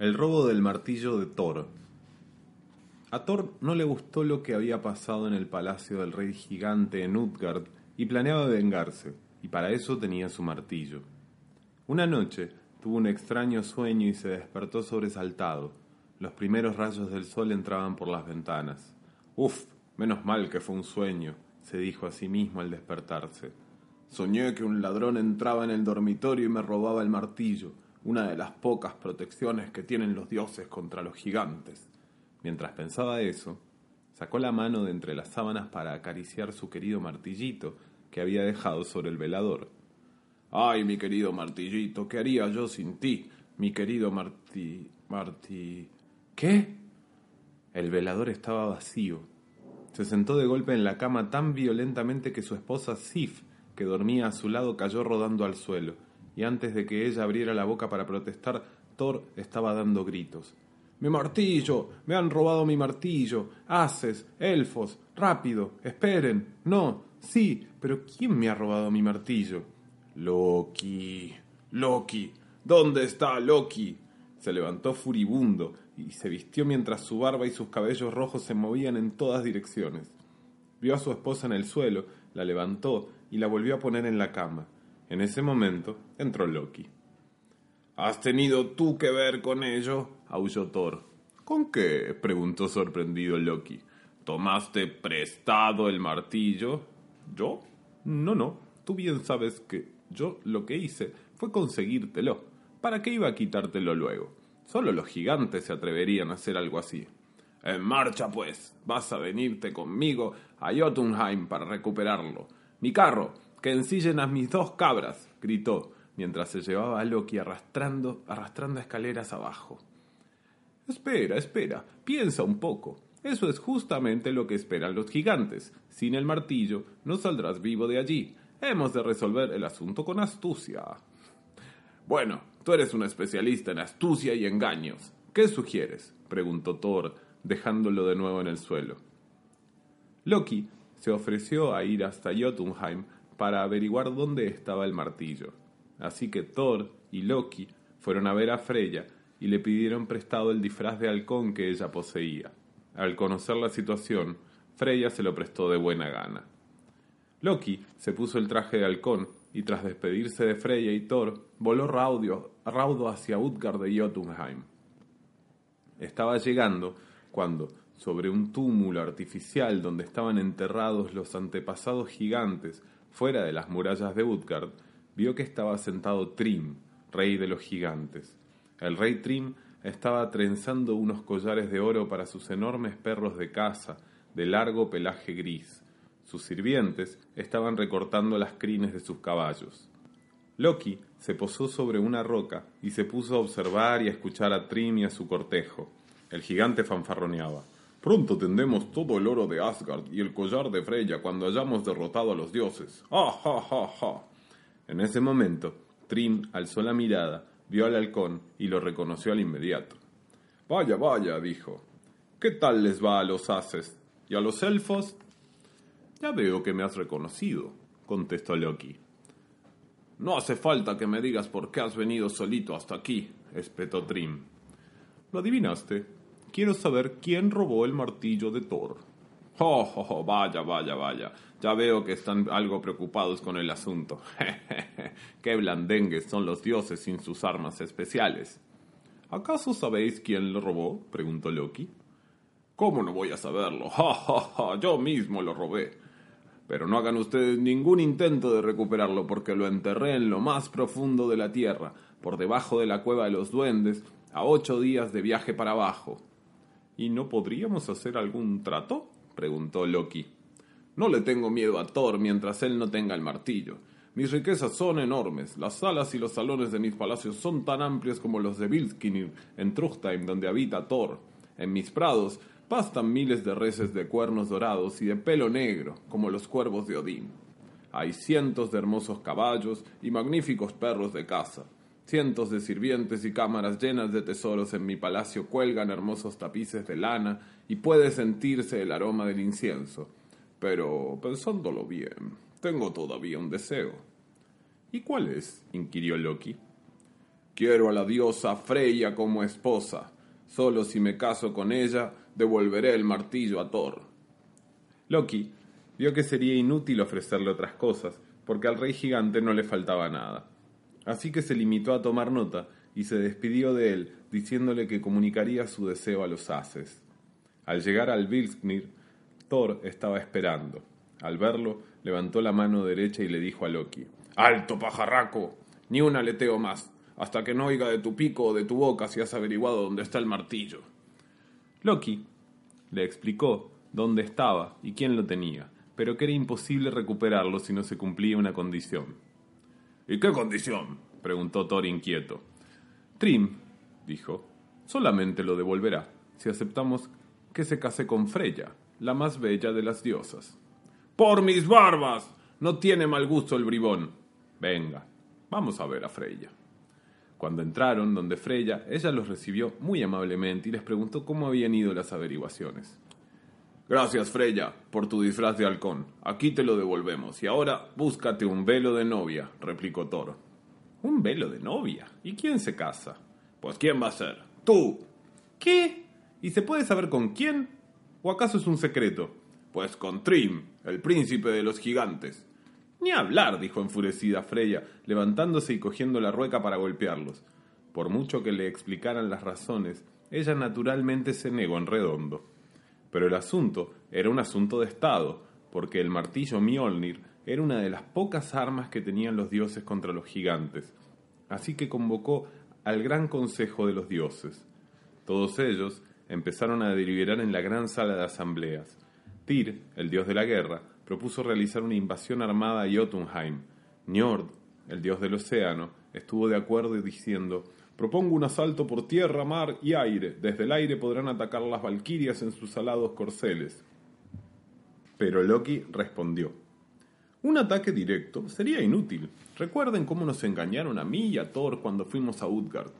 El robo del martillo de Thor. A Thor no le gustó lo que había pasado en el palacio del rey gigante en Utgard y planeaba vengarse, y para eso tenía su martillo. Una noche tuvo un extraño sueño y se despertó sobresaltado. Los primeros rayos del sol entraban por las ventanas. Uf, menos mal que fue un sueño, se dijo a sí mismo al despertarse. Soñé que un ladrón entraba en el dormitorio y me robaba el martillo una de las pocas protecciones que tienen los dioses contra los gigantes. Mientras pensaba eso, sacó la mano de entre las sábanas para acariciar su querido martillito que había dejado sobre el velador. Ay, mi querido martillito, ¿qué haría yo sin ti? Mi querido Martí... Martí... ¿Qué? El velador estaba vacío. Se sentó de golpe en la cama tan violentamente que su esposa Sif, que dormía a su lado, cayó rodando al suelo y antes de que ella abriera la boca para protestar, Thor estaba dando gritos. Mi martillo. me han robado mi martillo. haces, elfos, rápido, esperen. No, sí, pero ¿quién me ha robado mi martillo? Loki. Loki. ¿Dónde está Loki? Se levantó furibundo y se vistió mientras su barba y sus cabellos rojos se movían en todas direcciones. Vio a su esposa en el suelo, la levantó y la volvió a poner en la cama. En ese momento entró Loki. ¿Has tenido tú que ver con ello? aulló Thor. ¿Con qué? preguntó sorprendido Loki. ¿Tomaste prestado el martillo? ¿Yo? No, no. Tú bien sabes que yo lo que hice fue conseguírtelo. ¿Para qué iba a quitártelo luego? Solo los gigantes se atreverían a hacer algo así. En marcha, pues. Vas a venirte conmigo a Jotunheim para recuperarlo. Mi carro, que ensillen a mis dos cabras, gritó, mientras se llevaba a Loki arrastrando, arrastrando escaleras abajo. Espera, espera, piensa un poco. Eso es justamente lo que esperan los gigantes. Sin el martillo no saldrás vivo de allí. Hemos de resolver el asunto con astucia. Bueno, tú eres un especialista en astucia y engaños. ¿Qué sugieres? preguntó Thor, dejándolo de nuevo en el suelo. Loki se ofreció a ir hasta Jotunheim para averiguar dónde estaba el martillo. Así que Thor y Loki fueron a ver a Freya y le pidieron prestado el disfraz de halcón que ella poseía. Al conocer la situación, Freya se lo prestó de buena gana. Loki se puso el traje de halcón y tras despedirse de Freya y Thor, voló raudo, hacia Utgard de Jotunheim. Estaba llegando cuando, sobre un túmulo artificial donde estaban enterrados los antepasados gigantes fuera de las murallas de Utgard, vio que estaba sentado Trim, rey de los gigantes. El rey Trim estaba trenzando unos collares de oro para sus enormes perros de caza, de largo pelaje gris. Sus sirvientes estaban recortando las crines de sus caballos. Loki se posó sobre una roca y se puso a observar y a escuchar a Trim y a su cortejo. El gigante fanfarroneaba. Pronto tendremos todo el oro de Asgard y el collar de Freya cuando hayamos derrotado a los dioses. ¡Ah, ja, ja, ja! En ese momento, Trim alzó la mirada, vio al halcón y lo reconoció al inmediato. Vaya, vaya, dijo. ¿Qué tal les va a los haces? ¿Y a los elfos? Ya veo que me has reconocido, contestó Loki. No hace falta que me digas por qué has venido solito hasta aquí, espetó Trim. Lo adivinaste, Quiero saber quién robó el martillo de Thor. Oh, oh, vaya, vaya, vaya. Ya veo que están algo preocupados con el asunto. Qué blandengues son los dioses sin sus armas especiales. ¿Acaso sabéis quién lo robó? preguntó Loki. ¿Cómo no voy a saberlo? Yo mismo lo robé. Pero no hagan ustedes ningún intento de recuperarlo porque lo enterré en lo más profundo de la tierra, por debajo de la cueva de los duendes, a ocho días de viaje para abajo. ¿Y no podríamos hacer algún trato? preguntó Loki. No le tengo miedo a Thor mientras él no tenga el martillo. Mis riquezas son enormes. Las salas y los salones de mis palacios son tan amplios como los de Vilskinir en Truchtheim, donde habita Thor. En mis prados pastan miles de reses de cuernos dorados y de pelo negro, como los cuervos de Odín. Hay cientos de hermosos caballos y magníficos perros de caza. Cientos de sirvientes y cámaras llenas de tesoros en mi palacio cuelgan hermosos tapices de lana y puede sentirse el aroma del incienso. Pero, pensándolo bien, tengo todavía un deseo. ¿Y cuál es? inquirió Loki. Quiero a la diosa Freya como esposa. Solo si me caso con ella, devolveré el martillo a Thor. Loki vio que sería inútil ofrecerle otras cosas, porque al rey gigante no le faltaba nada. Así que se limitó a tomar nota y se despidió de él, diciéndole que comunicaría su deseo a los haces. Al llegar al Vilsknir, Thor estaba esperando. Al verlo, levantó la mano derecha y le dijo a Loki: ¡Alto, pajarraco! Ni un aleteo más, hasta que no oiga de tu pico o de tu boca si has averiguado dónde está el martillo. Loki le explicó dónde estaba y quién lo tenía, pero que era imposible recuperarlo si no se cumplía una condición. ¿Y qué condición? preguntó Thor inquieto. Trim, dijo, solamente lo devolverá si aceptamos que se case con Freya, la más bella de las diosas. ¡Por mis barbas! No tiene mal gusto el bribón. Venga, vamos a ver a Freya. Cuando entraron donde Freya, ella los recibió muy amablemente y les preguntó cómo habían ido las averiguaciones. Gracias, Freya, por tu disfraz de halcón. Aquí te lo devolvemos. Y ahora búscate un velo de novia, replicó Thor. ¿Un velo de novia? ¿Y quién se casa? Pues quién va a ser. Tú. ¿Qué? ¿Y se puede saber con quién? ¿O acaso es un secreto? Pues con Trim, el príncipe de los gigantes. Ni hablar, dijo enfurecida Freya, levantándose y cogiendo la rueca para golpearlos. Por mucho que le explicaran las razones, ella naturalmente se negó en redondo. Pero el asunto era un asunto de Estado, porque el martillo Mjolnir era una de las pocas armas que tenían los dioses contra los gigantes. Así que convocó al gran consejo de los dioses. Todos ellos empezaron a deliberar en la gran sala de asambleas. Tyr, el dios de la guerra, propuso realizar una invasión armada a Jotunheim. Njord, el dios del océano, estuvo de acuerdo diciendo Propongo un asalto por tierra, mar y aire. Desde el aire podrán atacar las valquirias en sus alados corceles. Pero Loki respondió: Un ataque directo sería inútil. Recuerden cómo nos engañaron a mí y a Thor cuando fuimos a Utgard.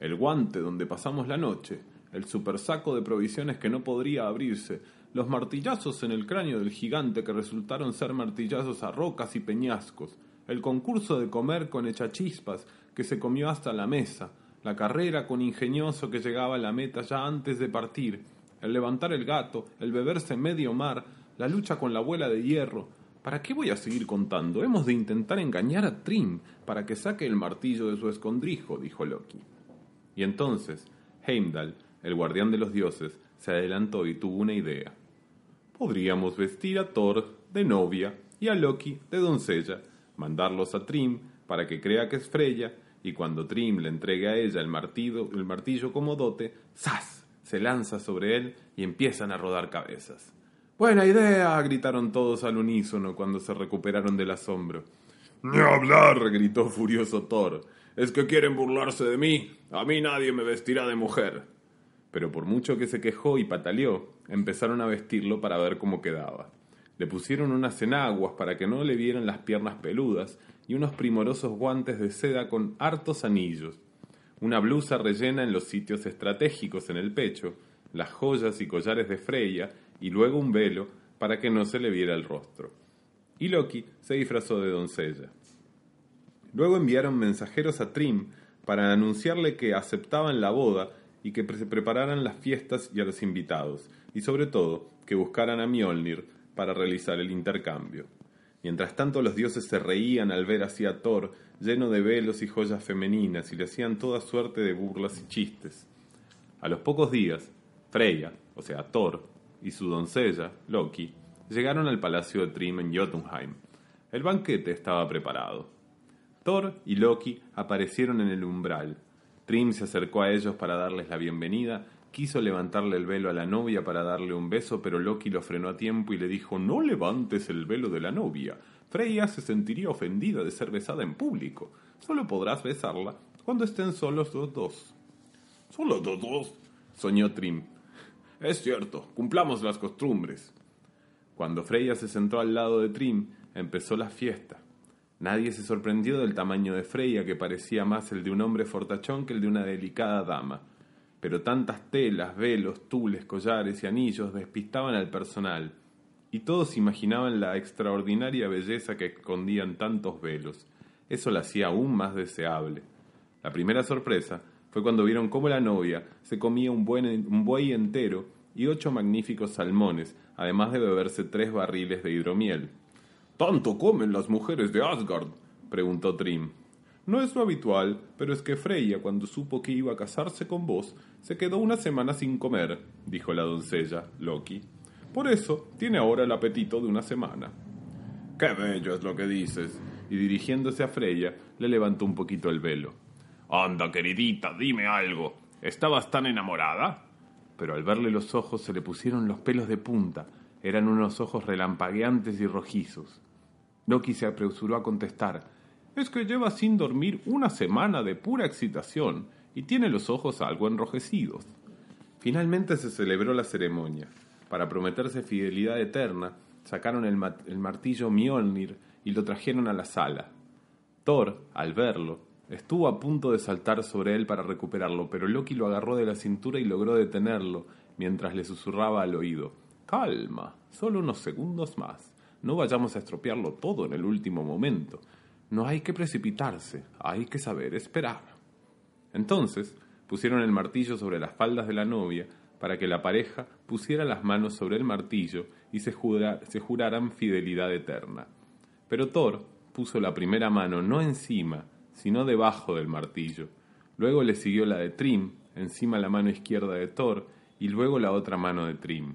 El guante donde pasamos la noche, el super saco de provisiones que no podría abrirse, los martillazos en el cráneo del gigante que resultaron ser martillazos a rocas y peñascos, el concurso de comer con echachispas que se comió hasta la mesa, la carrera con ingenioso que llegaba a la meta ya antes de partir, el levantar el gato, el beberse medio mar, la lucha con la abuela de hierro. ¿Para qué voy a seguir contando? Hemos de intentar engañar a Trim para que saque el martillo de su escondrijo, dijo Loki. Y entonces, Heimdall, el guardián de los dioses, se adelantó y tuvo una idea. Podríamos vestir a Thor de novia y a Loki de doncella, mandarlos a Trim para que crea que es Freya y cuando Trim le entregue a ella el martillo, el martillo como dote, ¡zas! se lanza sobre él y empiezan a rodar cabezas. Buena idea, gritaron todos al unísono cuando se recuperaron del asombro. Ni hablar, gritó furioso Thor. Es que quieren burlarse de mí. A mí nadie me vestirá de mujer. Pero por mucho que se quejó y pataleó, empezaron a vestirlo para ver cómo quedaba. Le pusieron unas enaguas para que no le vieran las piernas peludas y unos primorosos guantes de seda con hartos anillos, una blusa rellena en los sitios estratégicos en el pecho, las joyas y collares de Freya y luego un velo para que no se le viera el rostro. Y Loki se disfrazó de doncella. Luego enviaron mensajeros a Trim para anunciarle que aceptaban la boda y que se prepararan las fiestas y a los invitados, y sobre todo que buscaran a Mjolnir para realizar el intercambio. Mientras tanto los dioses se reían al ver así a Thor, lleno de velos y joyas femeninas, y le hacían toda suerte de burlas y chistes. A los pocos días, Freya, o sea Thor, y su doncella, Loki, llegaron al palacio de Trim en Jotunheim. El banquete estaba preparado. Thor y Loki aparecieron en el umbral. Trim se acercó a ellos para darles la bienvenida Quiso levantarle el velo a la novia para darle un beso, pero Loki lo frenó a tiempo y le dijo No levantes el velo de la novia. Freya se sentiría ofendida de ser besada en público. Solo podrás besarla cuando estén solos los dos. ¿Solo los dos? soñó Trim. Es cierto, cumplamos las costumbres. Cuando Freya se sentó al lado de Trim, empezó la fiesta. Nadie se sorprendió del tamaño de Freya, que parecía más el de un hombre fortachón que el de una delicada dama pero tantas telas, velos, tules, collares y anillos despistaban al personal, y todos imaginaban la extraordinaria belleza que escondían tantos velos. Eso la hacía aún más deseable. La primera sorpresa fue cuando vieron cómo la novia se comía un, un buey entero y ocho magníficos salmones, además de beberse tres barriles de hidromiel. ¿Tanto comen las mujeres de Asgard? preguntó Trim. No es lo habitual, pero es que Freya, cuando supo que iba a casarse con vos, se quedó una semana sin comer, dijo la doncella, Loki. Por eso tiene ahora el apetito de una semana. Qué bello es lo que dices. Y dirigiéndose a Freya, le levantó un poquito el velo. Anda, queridita, dime algo. ¿Estabas tan enamorada? Pero al verle los ojos se le pusieron los pelos de punta. Eran unos ojos relampagueantes y rojizos. Loki se apresuró a contestar es que lleva sin dormir una semana de pura excitación y tiene los ojos algo enrojecidos. Finalmente se celebró la ceremonia. Para prometerse fidelidad eterna, sacaron el, martillo Mjolnir y lo trajeron a la sala. Thor, al verlo, estuvo a punto de saltar sobre él para recuperarlo, pero Loki lo agarró de la cintura y logró detenerlo mientras le susurraba al oído. Calma, solo unos segundos más. No vayamos a estropearlo todo en el último momento. No hay que precipitarse, hay que saber esperar. Entonces pusieron el martillo sobre las faldas de la novia para que la pareja pusiera las manos sobre el martillo y se, juraran fidelidad eterna. Pero Thor puso la primera mano no encima, sino debajo del martillo. Luego le siguió la de Trim, encima la mano izquierda de Thor, y luego la otra mano de Trim.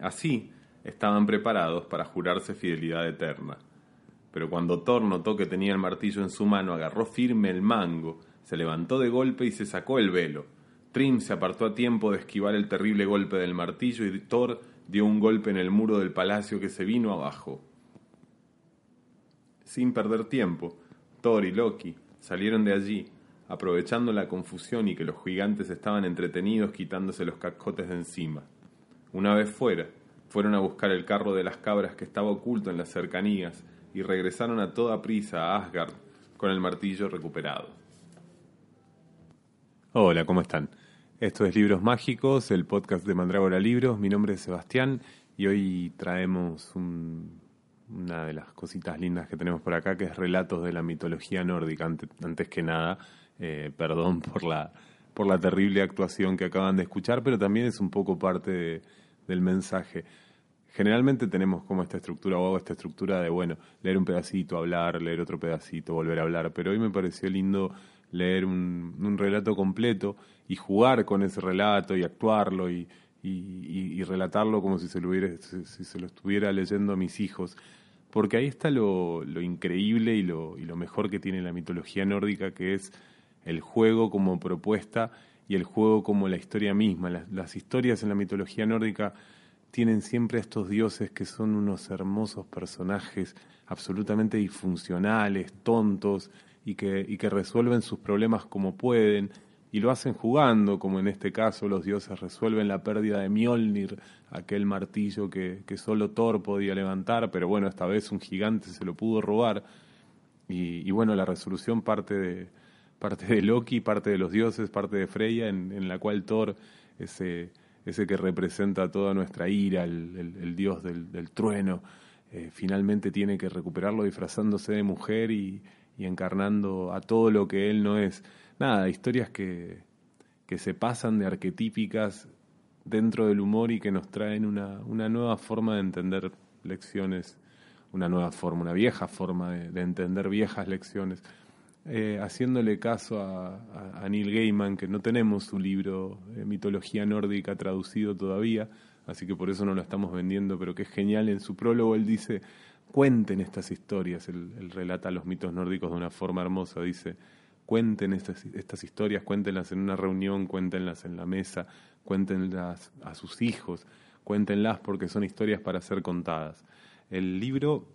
Así estaban preparados para jurarse fidelidad eterna pero cuando Thor notó que tenía el martillo en su mano, agarró firme el mango, se levantó de golpe y se sacó el velo. Trim se apartó a tiempo de esquivar el terrible golpe del martillo y Thor dio un golpe en el muro del palacio que se vino abajo. Sin perder tiempo, Thor y Loki salieron de allí, aprovechando la confusión y que los gigantes estaban entretenidos quitándose los cascotes de encima. Una vez fuera, fueron a buscar el carro de las cabras que estaba oculto en las cercanías y regresaron a toda prisa a Asgard con el martillo recuperado. Hola, ¿cómo están? Esto es Libros Mágicos, el podcast de Mandrágora Libros. Mi nombre es Sebastián y hoy traemos una de las cositas lindas que tenemos por acá, que es relatos de la mitología nórdica. Antes, que nada, eh, perdón por la, por la terrible actuación que acaban de escuchar, pero también es un poco parte del mensaje generalmente tenemos como esta estructura o hago esta estructura de, bueno, leer un pedacito, hablar, leer otro pedacito, volver a hablar, pero hoy me pareció lindo leer un, relato completo y jugar con ese relato y actuarlo y, relatarlo como si se, lo hubiera, lo estuviera leyendo a mis hijos. Porque ahí está lo, increíble y lo, y lo mejor que tiene la mitología nórdica, que es el juego como propuesta y el juego como la historia misma. las historias en la mitología nórdica tienen siempre estos dioses que son unos hermosos personajes absolutamente disfuncionales, tontos, y que, y que resuelven sus problemas como pueden, y lo hacen jugando, como en este caso los dioses resuelven la pérdida de Mjolnir, aquel martillo que, que solo Thor podía levantar, pero bueno, esta vez un gigante se lo pudo robar, y, y bueno, la resolución parte de, parte de Loki, parte de los dioses, parte de Freya, en, en la cual Thor, ese ese que representa toda nuestra ira, el, dios del, trueno, eh, finalmente tiene que recuperarlo disfrazándose de mujer y, encarnando a todo lo que él no es. Nada, historias que, que se pasan de arquetípicas dentro del humor y que nos traen una, una nueva forma de entender lecciones, una nueva forma, una vieja forma de entender viejas lecciones. Eh, haciéndole caso a, Neil Gaiman, que no tenemos su libro de mitología nórdica traducido todavía, así que por eso no lo estamos vendiendo, pero que es genial. En su prólogo él dice, cuenten estas historias, él, relata los mitos nórdicos de una forma hermosa, dice, cuenten estas, estas historias, cuéntenlas en una reunión, cuéntenlas en la mesa, cuéntenlas a sus hijos, cuéntenlas porque son historias para ser contadas. El libro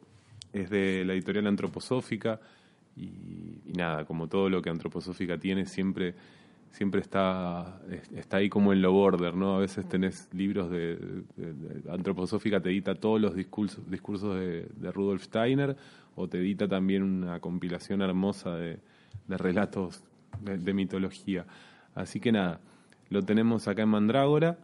es de la editorial antroposófica, y, nada, como todo lo que antroposófica tiene, siempre, siempre está, está ahí como en lo border, ¿no? A veces tenés libros de, antroposófica, te edita todos los discursos, discursos de, Rudolf Steiner, o te edita también una compilación hermosa de, relatos de mitología. Así que nada, lo tenemos acá en Mandrágora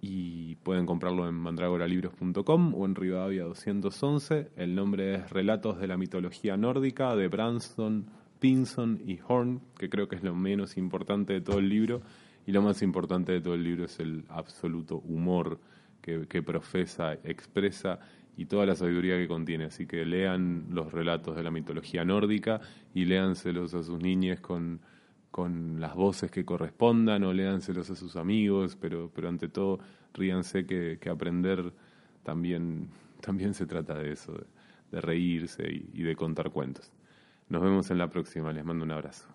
y pueden comprarlo en mandragoralibros.com o en Rivadavia 211. El nombre es Relatos de la mitología nórdica de Branston Pinson y Horn, que creo que es lo menos importante de todo el libro, y lo más importante de todo el libro es el absoluto humor que, que profesa, expresa y toda la sabiduría que contiene. Así que lean los relatos de la mitología nórdica y léanselos a sus niñas con, con las voces que correspondan o léanselos a sus amigos, pero, pero ante todo ríanse que, que aprender también, también se trata de eso, de, reírse y de contar cuentos. Nos vemos en la próxima, les mando un abrazo.